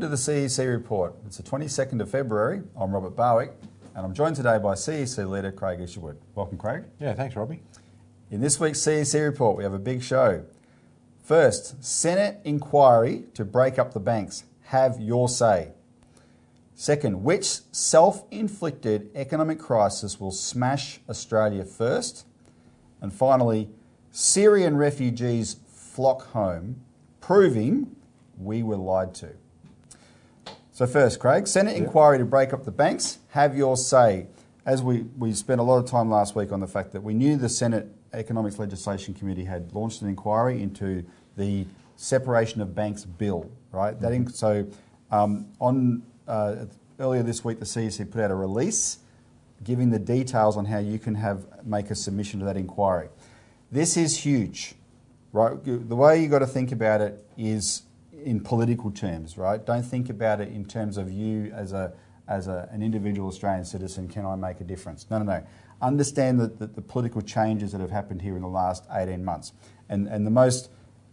Welcome to the CEC report. It's the 22nd of February. I'm Robert Barwick, and I'm joined today by CEC leader Craig Isherwood. Welcome, Craig. Yeah, thanks, Robbie. In this week's CEC report, we have a big show. First, Senate inquiry to break up the banks. Have your say. Second, which self inflicted economic crisis will smash Australia first? And finally, Syrian refugees flock home, proving we were lied to. So, first, Craig, Senate inquiry to break up the banks. Have your say. As we, we spent a lot of time last week on the fact that we knew the Senate Economics Legislation Committee had launched an inquiry into the separation of banks bill, right? That in, so um, on uh, earlier this week, the CEC put out a release giving the details on how you can have make a submission to that inquiry. This is huge, right? The way you got to think about it is in political terms, right? Don't think about it in terms of you as a as a, an individual Australian citizen. Can I make a difference? No, no, no. Understand the, the, the political changes that have happened here in the last 18 months, and and the most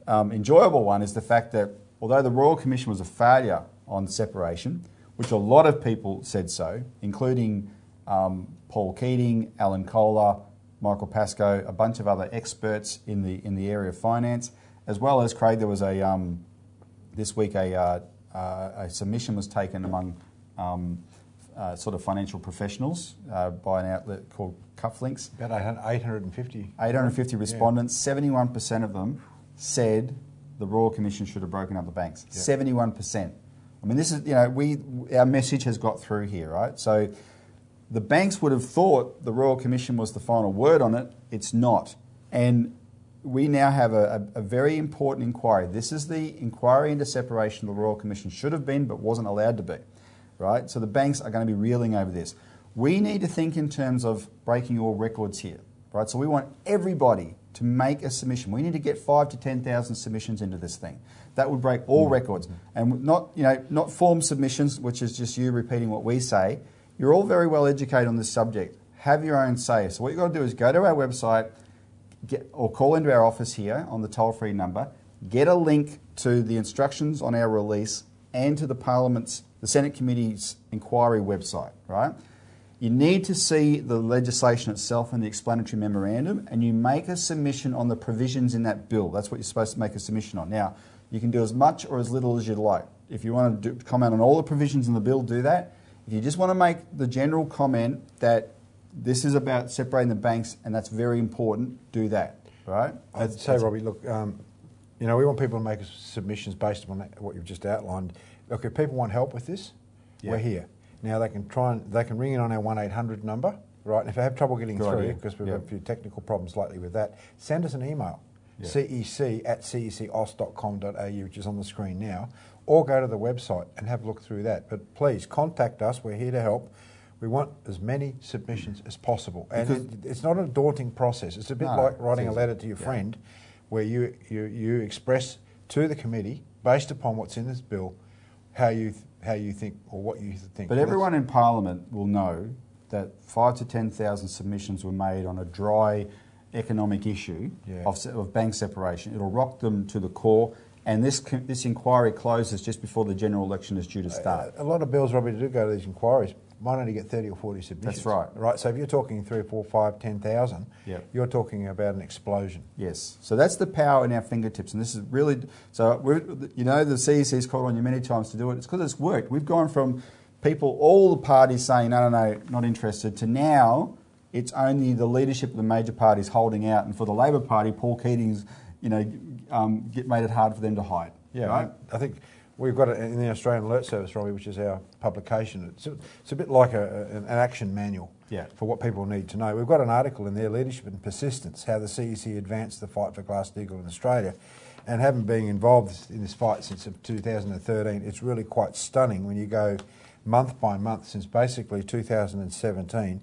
um, enjoyable one is the fact that although the Royal Commission was a failure on separation, which a lot of people said so, including um, Paul Keating, Alan Kohler, Michael Pascoe, a bunch of other experts in the in the area of finance, as well as Craig. There was a um, this week a, uh, uh, a submission was taken among um, uh, sort of financial professionals uh, by an outlet called Cuffelinks. About 850. 850 respondents, 71% of them said the Royal Commission should have broken up the banks. Yeah. 71%. I mean, this is, you know, we, our message has got through here, right? So the banks would have thought the Royal Commission was the final word on it. It's not. And we now have a, a, a very important inquiry. This is the inquiry into separation the Royal Commission should have been but wasn't allowed to be, right? So the banks are going to be reeling over this. We need to think in terms of breaking all records here, right? So we want everybody to make a submission. We need to get five to 10,000 submissions into this thing. That would break all mm-hmm. records. And not, you know, not form submissions, which is just you repeating what we say. You're all very well educated on this subject. Have your own say. So what you've got to do is go to our website get, or call into our office here on the toll-free number, get a link to the instructions on our release and to the Parliament's, the Senate Committee's inquiry website, right? You need to see the legislation itself and the explanatory memorandum, and you make a submission on the provisions in that bill. That's what you're supposed to make a submission on. Now, you can do as much or as little as you'd like. If you want to do, comment on all the provisions in the bill, do that. If you just want to make the general comment that this is about separating the banks and that's very important, do that, right? I'd say, Robbie, look, um, you know, we want people to make submissions based on what you've just outlined. Look, if people want help with this, Yeah. we're here. Now they can try and they can ring in on our one eight hundred number, right? And if they have trouble getting Good through, because we've Yeah. had a few technical problems lately with that, send us an email. Yeah. CEC at cecaust.com.au, which is on the screen now, or go to the website and have a look through that. But please contact us. We're here to help. We want as many submissions as possible, and it, it's not a daunting process. It's a bit No, like writing a letter to your Yeah. friend, where you, you you express to the committee, based upon what's in this bill, how you how you think or what you think. But Let's- everyone in Parliament will know that five to 10,000 submissions were made on a dry economic issue Yeah. of, of bank separation. It'll rock them to the core, and this, this inquiry closes just before the general election is due to uh, start. A lot of bills, Robbie, do go to these inquiries might only get 30 or 40 submissions. That's right. Right, so if you're talking three, four, five, 10,000, Yep. you're talking about an explosion. Yes, so that's the power in our fingertips, and this is really so. We're, you know, the CEC's called on you many times to do it. It's because it's worked. We've gone from people, all the parties saying no, no, no, not interested, to now it's only the leadership of the major parties holding out, and for the Labor Party, Paul Keating's, you know, um, get made it hard for them to hide. Yeah, right. I, I think we've got it in the Australian Alert Service, Robbie, which is our publication. It's a, it's a bit like a, an, action manual Yeah. for what people need to know. We've got an article in there, Leadership and Persistence, how the CEC advanced the fight for Glass-Steagall in Australia. And having been involved in this fight since 2013, it's really quite stunning when you go month by month since basically 2017,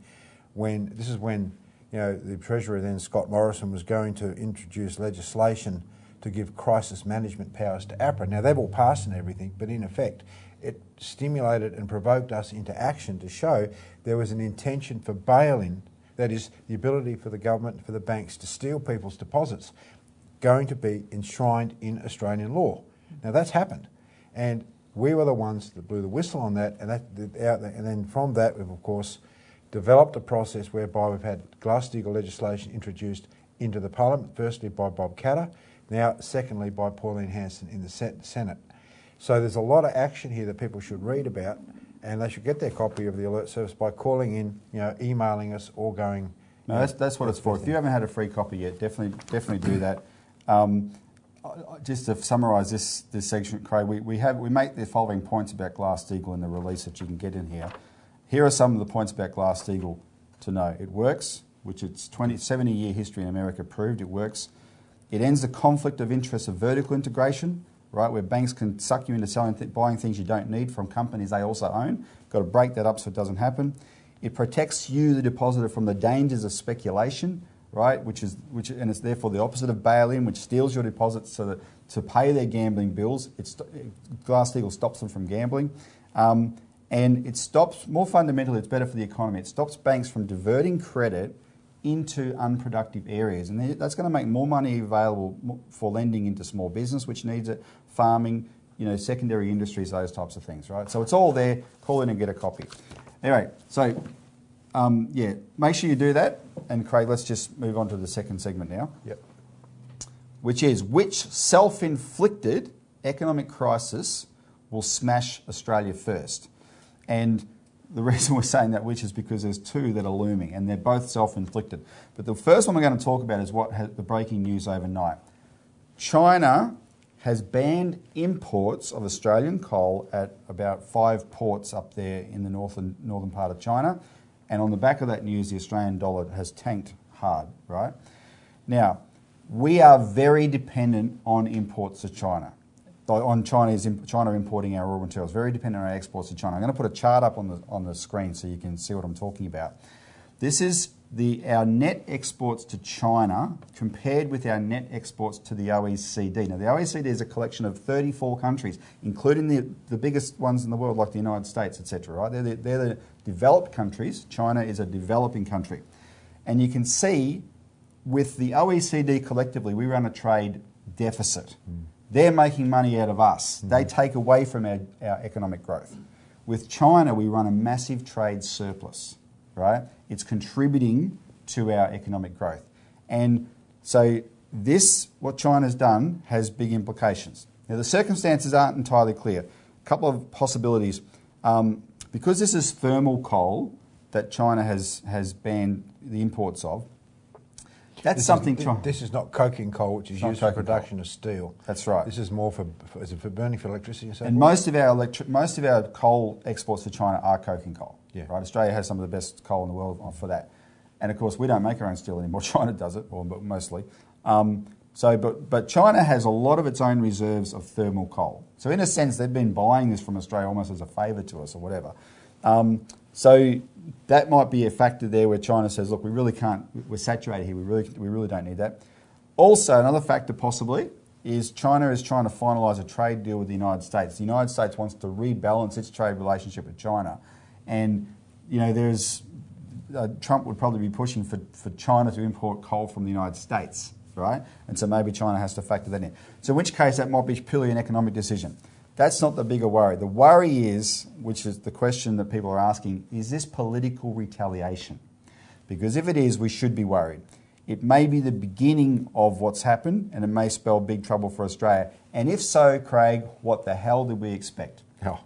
when this is when you know the Treasurer then Scott Morrison was going to introduce legislation to give crisis management powers to APRA. Now they've all passed and everything, but in effect, it stimulated and provoked us into action to show there was an intention for bail-in, that is, the ability for the government for the banks to steal people's deposits, going to be enshrined in Australian law. Now that's happened, and We were the ones that blew the whistle on that, and that and then from that we've of course developed a process whereby we've had Glass-Steagall legislation introduced into the Parliament, firstly by Bob Katter, now secondly by Pauline Hanson in the Senate. So there's a lot of action here that people should read about, and they should get their copy of the alert service by calling in, you know, emailing us, or going. No, that's, that's what it's for. If you haven't had a free copy yet, definitely definitely do that. Um, just to summarise this this section, Craig, we, we have we make the following points about Glass-Steagall in the release that you can get in here. Here are some of the points about Glass-Steagall to know. It works, which its 20, 70 year history in America proved it works. It ends the conflict of interest of vertical integration, right, where banks can suck you into selling th- buying things you don't need from companies they also own. Got to break that up so it doesn't happen. It protects you, the depositor, from the dangers of speculation, right, which is which, and it's therefore the opposite of bail-in, which steals your deposits so that to pay their gambling bills. Glass-Steagall stops them from gambling. Um, and it stops, more fundamentally, it's better for the economy. It stops banks from diverting credit into unproductive areas. And that's going to make more money available for lending into small business, which needs it, farming, you know, secondary industries, those types of things, right? So it's all there. Call in and get a copy. Anyway, so um, yeah, make sure you do that. And Craig, let's just move on to the second segment now. Yep. Which is which self inflicted economic crisis will smash Australia first? And the reason we're saying that which is because there's two that are looming and they're both self-inflicted. But the first one we're going to talk about is what the breaking news overnight. China has banned imports of Australian coal at about five ports up there in the northern northern part of China. And on the back of that news, the Australian dollar has tanked hard, right? Now, we are very dependent on imports to China on Chinese, China importing our raw materials, very dependent on our exports to China. I'm going to put a chart up on the, on the screen so you can see what I'm talking about. This is the, our net exports to China compared with our net exports to the OECD. Now, the OECD is a collection of 34 countries, including the, the biggest ones in the world, like the United States, etc. Right? They're the, they're the developed countries. China is a developing country. And you can see with the OECD collectively, we run a trade deficit. Mm. They're making money out of us. Mm-hmm. They take away from our, our economic growth. With China, we run a massive trade surplus, right? It's contributing to our economic growth. And so, this, what China's done, has big implications. Now, the circumstances aren't entirely clear. A couple of possibilities. Um, because this is thermal coal that China has, has banned the imports of, that's this something. Is, this is not coking coal, which is used for production coal. of steel. That's right. This is more for, for is it for burning for electricity? and forth? most of our electric, most of our coal exports to China are coking coal. Yeah. Right. Australia has some of the best coal in the world for that, and of course we don't make our own steel anymore. China does it, or mostly. Um, so, but, but China has a lot of its own reserves of thermal coal. So, in a sense, they've been buying this from Australia almost as a favour to us or whatever. Um, so, that might be a factor there where China says, look, we really can't, we're saturated here, we really, we really don't need that. Also, another factor possibly is China is trying to finalise a trade deal with the United States. The United States wants to rebalance its trade relationship with China. And, you know, there's, uh, Trump would probably be pushing for, for China to import coal from the United States, right? And so maybe China has to factor that in. So, in which case, that might be purely an economic decision. That's not the bigger worry. The worry is, which is the question that people are asking, is this political retaliation? Because if it is, we should be worried. It may be the beginning of what's happened and it may spell big trouble for Australia. And if so, Craig, what the hell did we expect? Oh,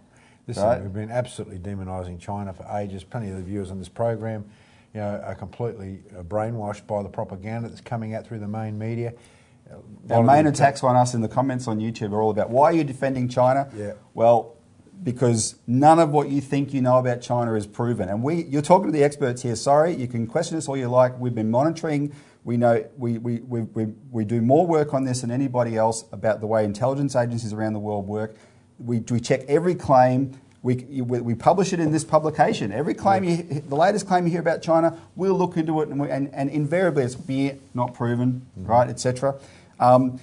listen, right? we've been absolutely demonising China for ages. Plenty of the viewers on this program you know, are completely uh, brainwashed by the propaganda that's coming out through the main media. Our main attacks on us in the comments on YouTube are all about why are you defending China? Yeah. Well, because none of what you think you know about China is proven. And we, you're talking to the experts here. Sorry, you can question us all you like. We've been monitoring. We know we, we, we, we, we do more work on this than anybody else about the way intelligence agencies around the world work. We, we check every claim. We, we publish it in this publication. Every claim, you, the latest claim you hear about China, we'll look into it, and, we, and, and invariably it's not proven, mm-hmm. right, etc. Um,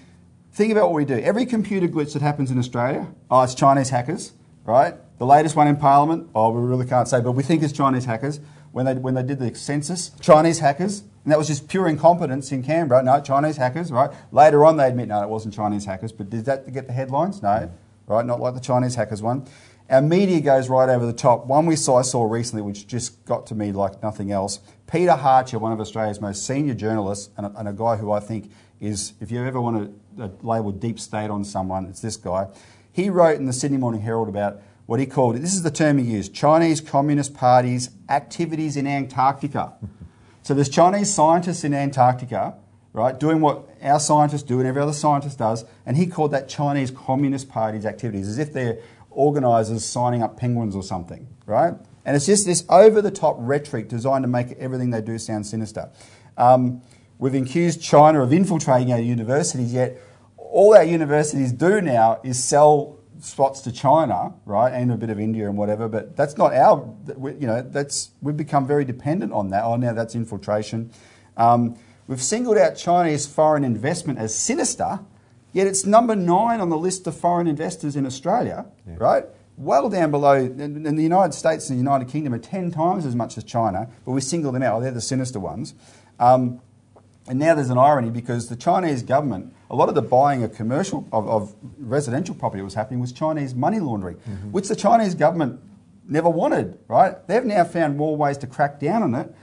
think about what we do. Every computer glitch that happens in Australia, oh, it's Chinese hackers, right? The latest one in Parliament, oh, we really can't say, but we think it's Chinese hackers. When they, when they did the census, Chinese hackers, and that was just pure incompetence in Canberra. No, Chinese hackers, right? Later on, they admit, no, it wasn't Chinese hackers, but did that get the headlines? No. right? Not like the Chinese hackers one. Our media goes right over the top. One we saw I saw recently, which just got to me like nothing else. Peter Hartcher, one of Australia's most senior journalists, and a, and a guy who I think is, if you ever want to uh, label deep state on someone, it's this guy. He wrote in the Sydney Morning Herald about what he called, this is the term he used, Chinese Communist Party's activities in Antarctica. so there's Chinese scientists in Antarctica, right, doing what our scientists do and every other scientist does, and he called that Chinese Communist Party's activities, as if they're organisers signing up penguins or something, right? And it's just this over the top rhetoric designed to make everything they do sound sinister. Um, we've accused China of infiltrating our universities, yet all our universities do now is sell spots to China, right, and a bit of India and whatever. But that's not our, you know, that's we've become very dependent on that. Oh, now that's infiltration. Um, we've singled out Chinese foreign investment as sinister Yet it's number nine on the list of foreign investors in Australia, yeah. right? Well down below, and the United States and the United Kingdom are 10 times as much as China, but we single them out. Oh, they're the sinister ones. Um, and now there's an irony because the Chinese government, a lot of the buying of commercial, of, of residential property that was happening was Chinese money laundering, mm-hmm. which the Chinese government never wanted, right? They've now found more ways to crack down on it.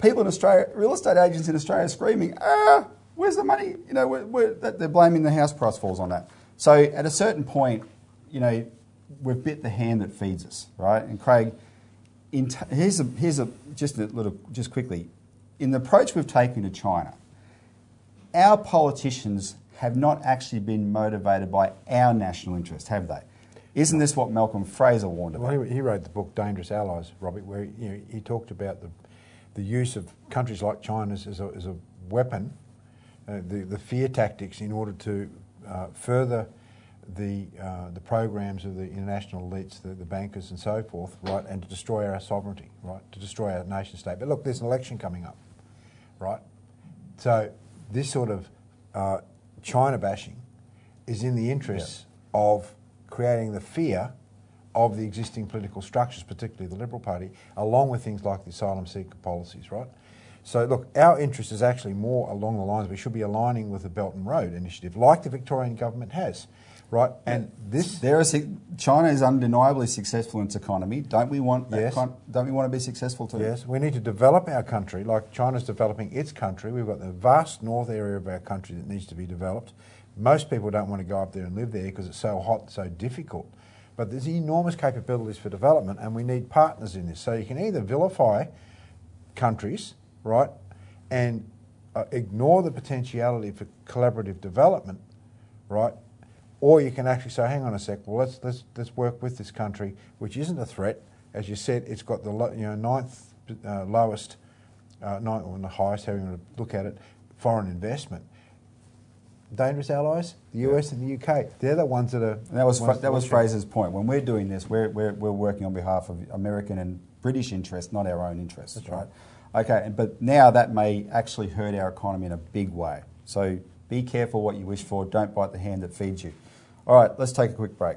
People in Australia, real estate agents in Australia are screaming, ah, where's the money? You know, we're, we're, they're blaming the house price falls on that. So at a certain point, you know, we've bit the hand that feeds us, right? And Craig, t- here's a, here's a just a little, just quickly, in the approach we've taken to China, our politicians have not actually been motivated by our national interest, have they? Isn't this what Malcolm Fraser warned about? Well, he, he wrote the book Dangerous Allies, Robert, where you know, he talked about the, the use of countries like China as a, as a weapon uh, the, the fear tactics in order to uh, further the, uh, the programs of the international elites, the, the bankers and so forth, right, and to destroy our sovereignty, right, to destroy our nation state. But look, there's an election coming up, right? So this sort of uh, China bashing is in the interests yeah. of creating the fear of the existing political structures, particularly the Liberal Party, along with things like the asylum seeker policies, right? So, look, our interest is actually more along the lines we should be aligning with the Belt and Road Initiative, like the Victorian government has, right? And this, there are China is undeniably successful in its economy. Don't we want? Yes. don't we want to be successful too? Yes. We need to develop our country like China's developing its country. We've got the vast north area of our country that needs to be developed. Most people don't want to go up there and live there because it's so hot, so difficult. But there's enormous capabilities for development, and we need partners in this. So you can either vilify countries right, and uh, ignore the potentiality for collaborative development, right, or you can actually say, hang on a sec, well, let's, let's, let's work with this country, which isn't a threat. As you said, it's got the you know, ninth uh, lowest, uh, ninth, or the highest, however you want to look at it, foreign investment. Dangerous allies, the US and the UK, they're the ones that are. And that was, that was Fraser's point. When we're doing this, we're, we're, we're working on behalf of American and British interests, not our own interests, right? right? Okay, but now that may actually hurt our economy in a big way. So be careful what you wish for. Don't bite the hand that feeds you. All right, let's take a quick break.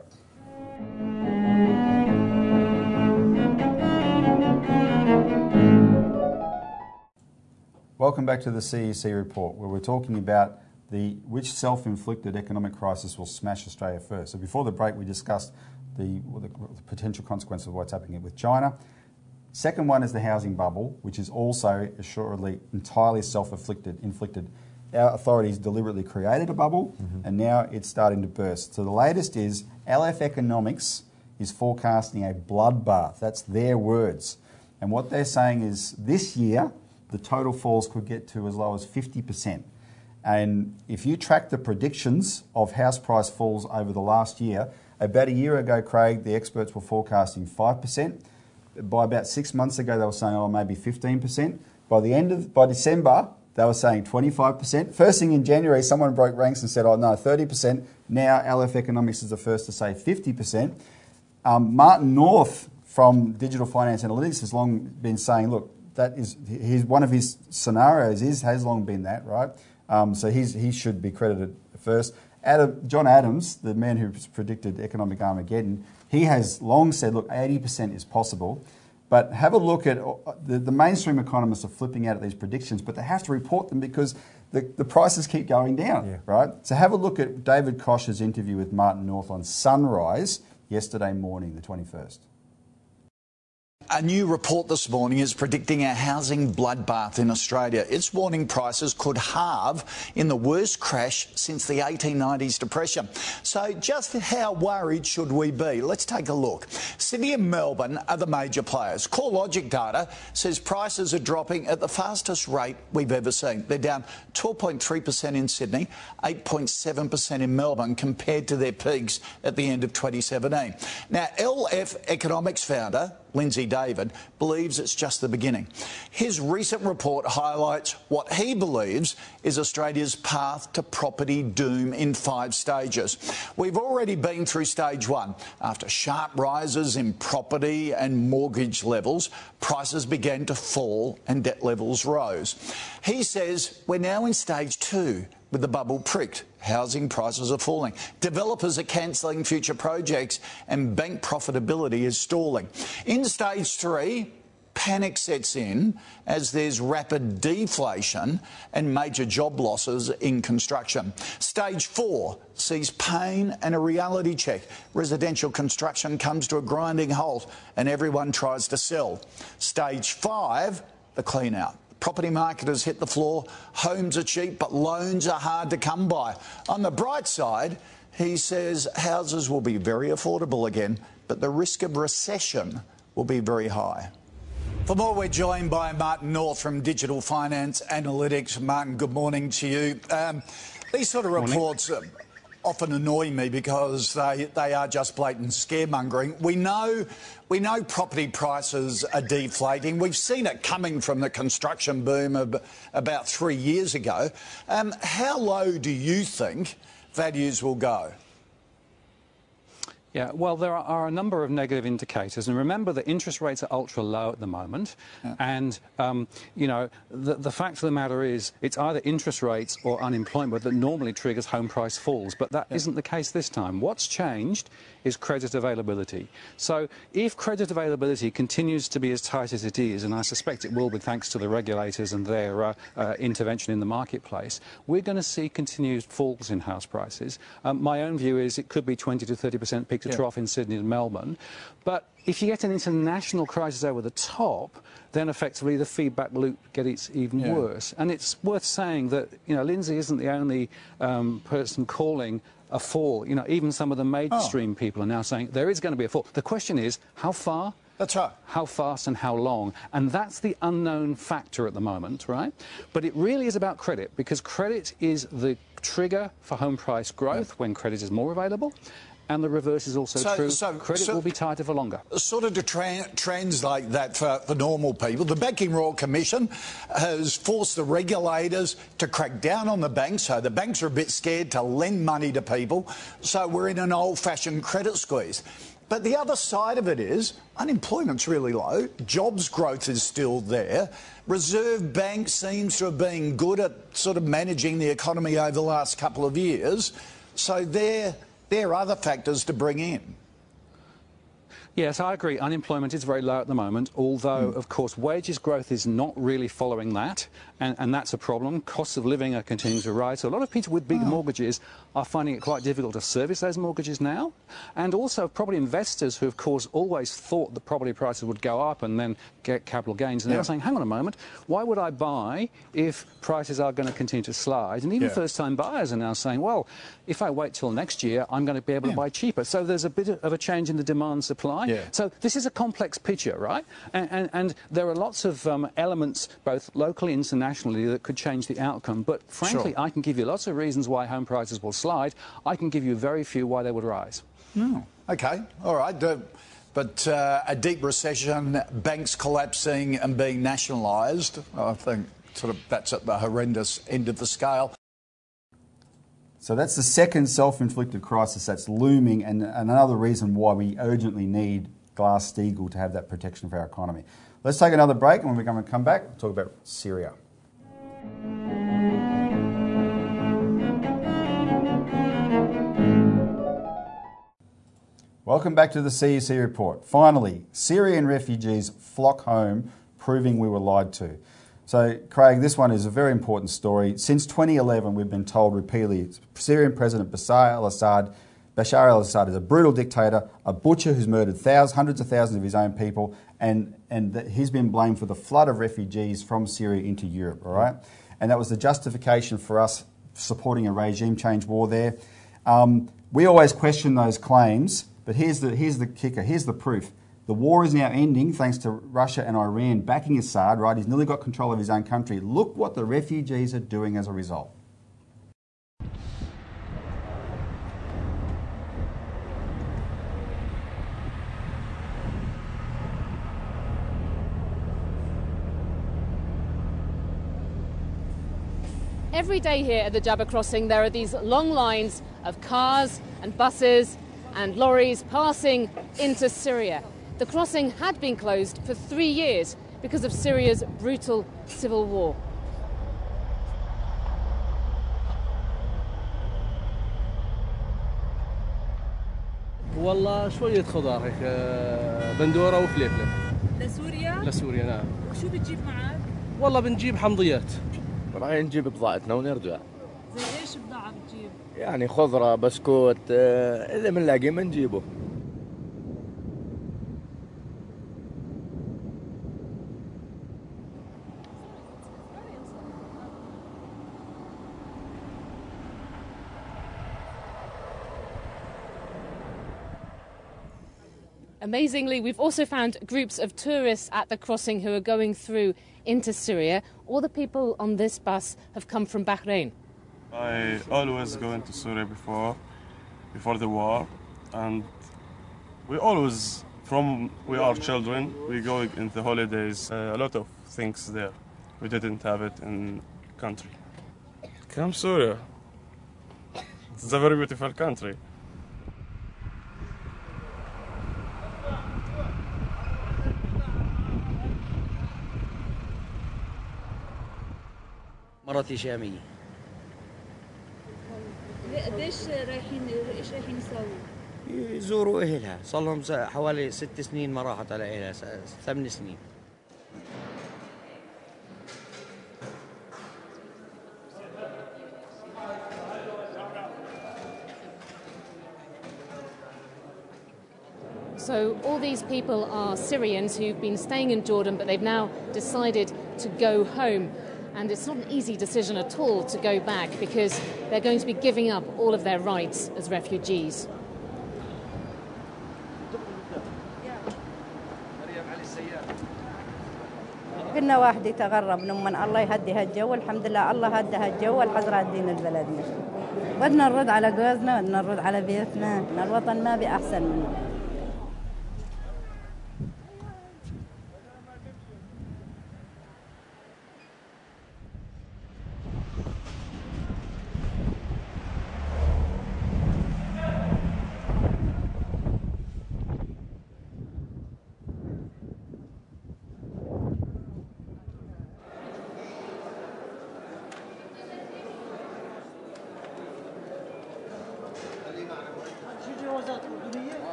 Welcome back to the CEC report, where we're talking about the which self-inflicted economic crisis will smash Australia first. So before the break, we discussed the, the potential consequences of what's happening with China. Second one is the housing bubble, which is also assuredly entirely self-inflicted. Inflicted. Our authorities deliberately created a bubble, mm-hmm. and now it's starting to burst. So the latest is LF Economics is forecasting a bloodbath. That's their words. And what they're saying is this year, the total falls could get to as low as 50%. And if you track the predictions of house price falls over the last year, about a year ago, Craig, the experts were forecasting 5% by about six months ago, they were saying, oh, maybe 15%. By the end of, by December, they were saying 25%. First thing in January, someone broke ranks and said, oh, no, 30%. Now, LF Economics is the first to say 50%. Um, Martin North from Digital Finance Analytics has long been saying, look, that is his, one of his scenarios is has long been that, right? Um, so he's, he should be credited first. Adam, John Adams, the man who predicted economic Armageddon, he has long said, look, 80% is possible. But have a look at uh, the, the mainstream economists are flipping out at these predictions, but they have to report them because the, the prices keep going down, Yeah. right? So have a look at David Koch's interview with Martin North on Sunrise yesterday morning, the 21st. A new report this morning is predicting a housing bloodbath in Australia. It's warning prices could halve in the worst crash since the 1890s depression. So, just how worried should we be? Let's take a look. Sydney and Melbourne are the major players. CoreLogic data says prices are dropping at the fastest rate we've ever seen. They're down 12.3% in Sydney, 8.7% in Melbourne compared to their peaks at the end of 2017. Now, LF Economics founder Lindsay David, believes it's just the beginning. His recent report highlights what he believes is Australia's path to property doom in five stages. We've already been through stage one. After sharp rises in property and mortgage levels, prices began to fall and debt levels rose. He says we're now in stage two with the bubble pricked. Housing prices are falling. Developers are cancelling future projects and bank profitability is stalling. In stage three, panic sets in as there's rapid deflation and major job losses in construction. Stage four sees pain and a reality check. Residential construction comes to a grinding halt and everyone tries to sell. Stage five, the clean out. Property market has hit the floor. Homes are cheap, but loans are hard to come by. On the bright side, he says houses will be very affordable again, but the risk of recession will be very high. For more, we're joined by Martin North from Digital Finance Analytics. Martin, good morning to you. Um, these sort of reports uh, often annoy me because they, they are just blatant scaremongering. We know we know property prices are deflating. We've seen it coming from the construction boom about three years ago. Um, how low do you think values will go? Yeah, well, there are a number of negative indicators, and remember that interest rates are ultra low at the moment. Yeah. And um, you know, the, the fact of the matter is, it's either interest rates or unemployment that normally triggers home price falls, but that yeah. not the case this time. What's changed is credit availability. So, if credit availability continues to be as tight as it is, and I suspect it will be thanks to the regulators and their uh, uh, intervention in the marketplace, we're going to see continued falls in house prices. Um, my own view is it could be 20 to 30 percent peak to yeah. trough in Sydney and Melbourne. But if you get an international crisis over the top, then effectively the feedback loop gets even yeah. worse. And it's worth saying that you know Lindsay isn't the only um, person calling a fall. You know, even some of the mainstream oh. people are now saying there is going to be a fall. The question is how far. That's right. How fast and how long? And that's the unknown factor at the moment, right? But it really is about credit because credit is the trigger for home price growth yeah. when credit is more available and the reverse is also so, true. So, Credit so, will be tighter for longer. Sort of to tra- translate that for, for normal people, the Banking Royal Commission has forced the regulators to crack down on the banks, so the banks are a bit scared to lend money to people, so we're in an old-fashioned credit squeeze. But the other side of it is unemployment's really low, jobs growth is still there. Reserve Bank seems to have been good at sort of managing the economy over the last couple of years. So they're there are other factors to bring in. Yes, I agree. Unemployment is very low at the moment, although, mm. of course, wages growth is not really following that, and, and, that's a problem. Costs of living are continuing to rise. So a lot of people with big oh. mortgages are finding it quite difficult to service those mortgages now. And also, property investors who, of course, always thought that property prices would go up and then get capital gains, and yeah. they're saying, hang on a moment, why would I buy if prices are going to continue to slide? And even yeah. first-time buyers are now saying, well, if I wait till next year, I'm going to be able yeah. to buy cheaper. So there's a bit of a change in the demand supply. So this is a complex picture, right? And, and, and there are lots of um, elements, both locally and internationally, that could change the outcome. But frankly, sure. I can give you lots of reasons why home prices will slide. I can give you very few why they would rise. Oh, OK. All right. Uh, but uh, a deep recession, banks collapsing and being nationalised, I think sort of that's at the horrendous end of the scale. So that's the second self inflicted crisis that's looming, and another reason why we urgently need Glass Steagall to have that protection for our economy. Let's take another break, and when we're going to come back, we'll talk about Syria. Welcome back to the CEC report. Finally, Syrian refugees flock home, proving we were lied to. So, Craig, this one is a very important story. Since 2011, we've been told repeatedly Syrian President Bashar al Assad Bashar al Assad is a brutal dictator, a butcher who's murdered thousands, hundreds of thousands of his own people, and, and he's been blamed for the flood of refugees from Syria into Europe, all right? And that was the justification for us supporting a regime change war there. Um, we always question those claims, but here's the, here's the kicker, here's the proof. The war is now ending thanks to Russia and Iran backing Assad, right? He's nearly got control of his own country. Look what the refugees are doing as a result. Every day here at the Jaber Crossing, there are these long lines of cars and buses and lorries passing into Syria. The crossing had been closed for three years because of Syria's brutal civil war. والله شوية خضار هيك بندورة وفليفلة لسوريا؟ لسوريا نعم وشو بتجيب معك؟ والله بنجيب حمضيات رايحين نجيب بضاعتنا ونرجع زي إيش بضاعة بتجيب؟ يعني خضرة بسكوت آه، اللي بنلاقيه بنجيبه Amazingly, we've also found groups of tourists at the crossing who are going through into Syria. All the people on this bus have come from Bahrain. I always go into Syria before, before the war, and we always, from we are children, we go in the holidays. Uh, a lot of things there, we didn't have it in country. Come Syria. It's a very beautiful country. مرتي شامية قديش رايحين إيش رايحين يسووا؟ يزوروا أهلها صار لهم س- حوالي ست سنين ما راحت على أهلها س- ثمان سنين So, all these people are Syrians who've been staying in Jordan, but they've now decided to go home. And it's not an easy decision at all to go back because they're going to be giving up all of their rights as refugees. كنا واحد يتغرب لما الله يهدي هالجو الحمد لله الله هدى هالجو والحظر هدينا البلدنا بدنا نرد على جوزنا بدنا نرد على بيتنا الوطن ما بأحسن منه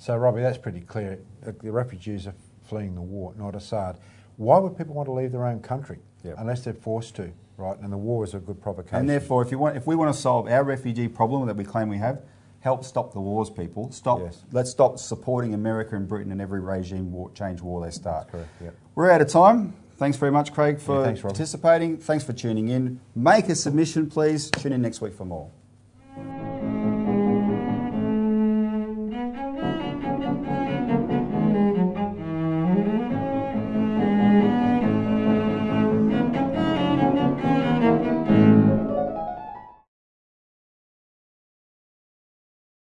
So, Robbie, that's pretty clear. The refugees are fleeing the war, not Assad. Why would people want to leave their own country Yep. unless they're forced to, right? And the war is a good provocation. And therefore, if you want, if we want to solve our refugee problem that we claim we have, help stop the wars, people. Stop. Yes. Let's stop supporting America and Britain in every regime war, change war they start. correct, yep. We're out of time. Thanks very much, Craig, for Yeah, thanks, participating. Thanks for tuning in. Make a submission, please. Tune in next week for more.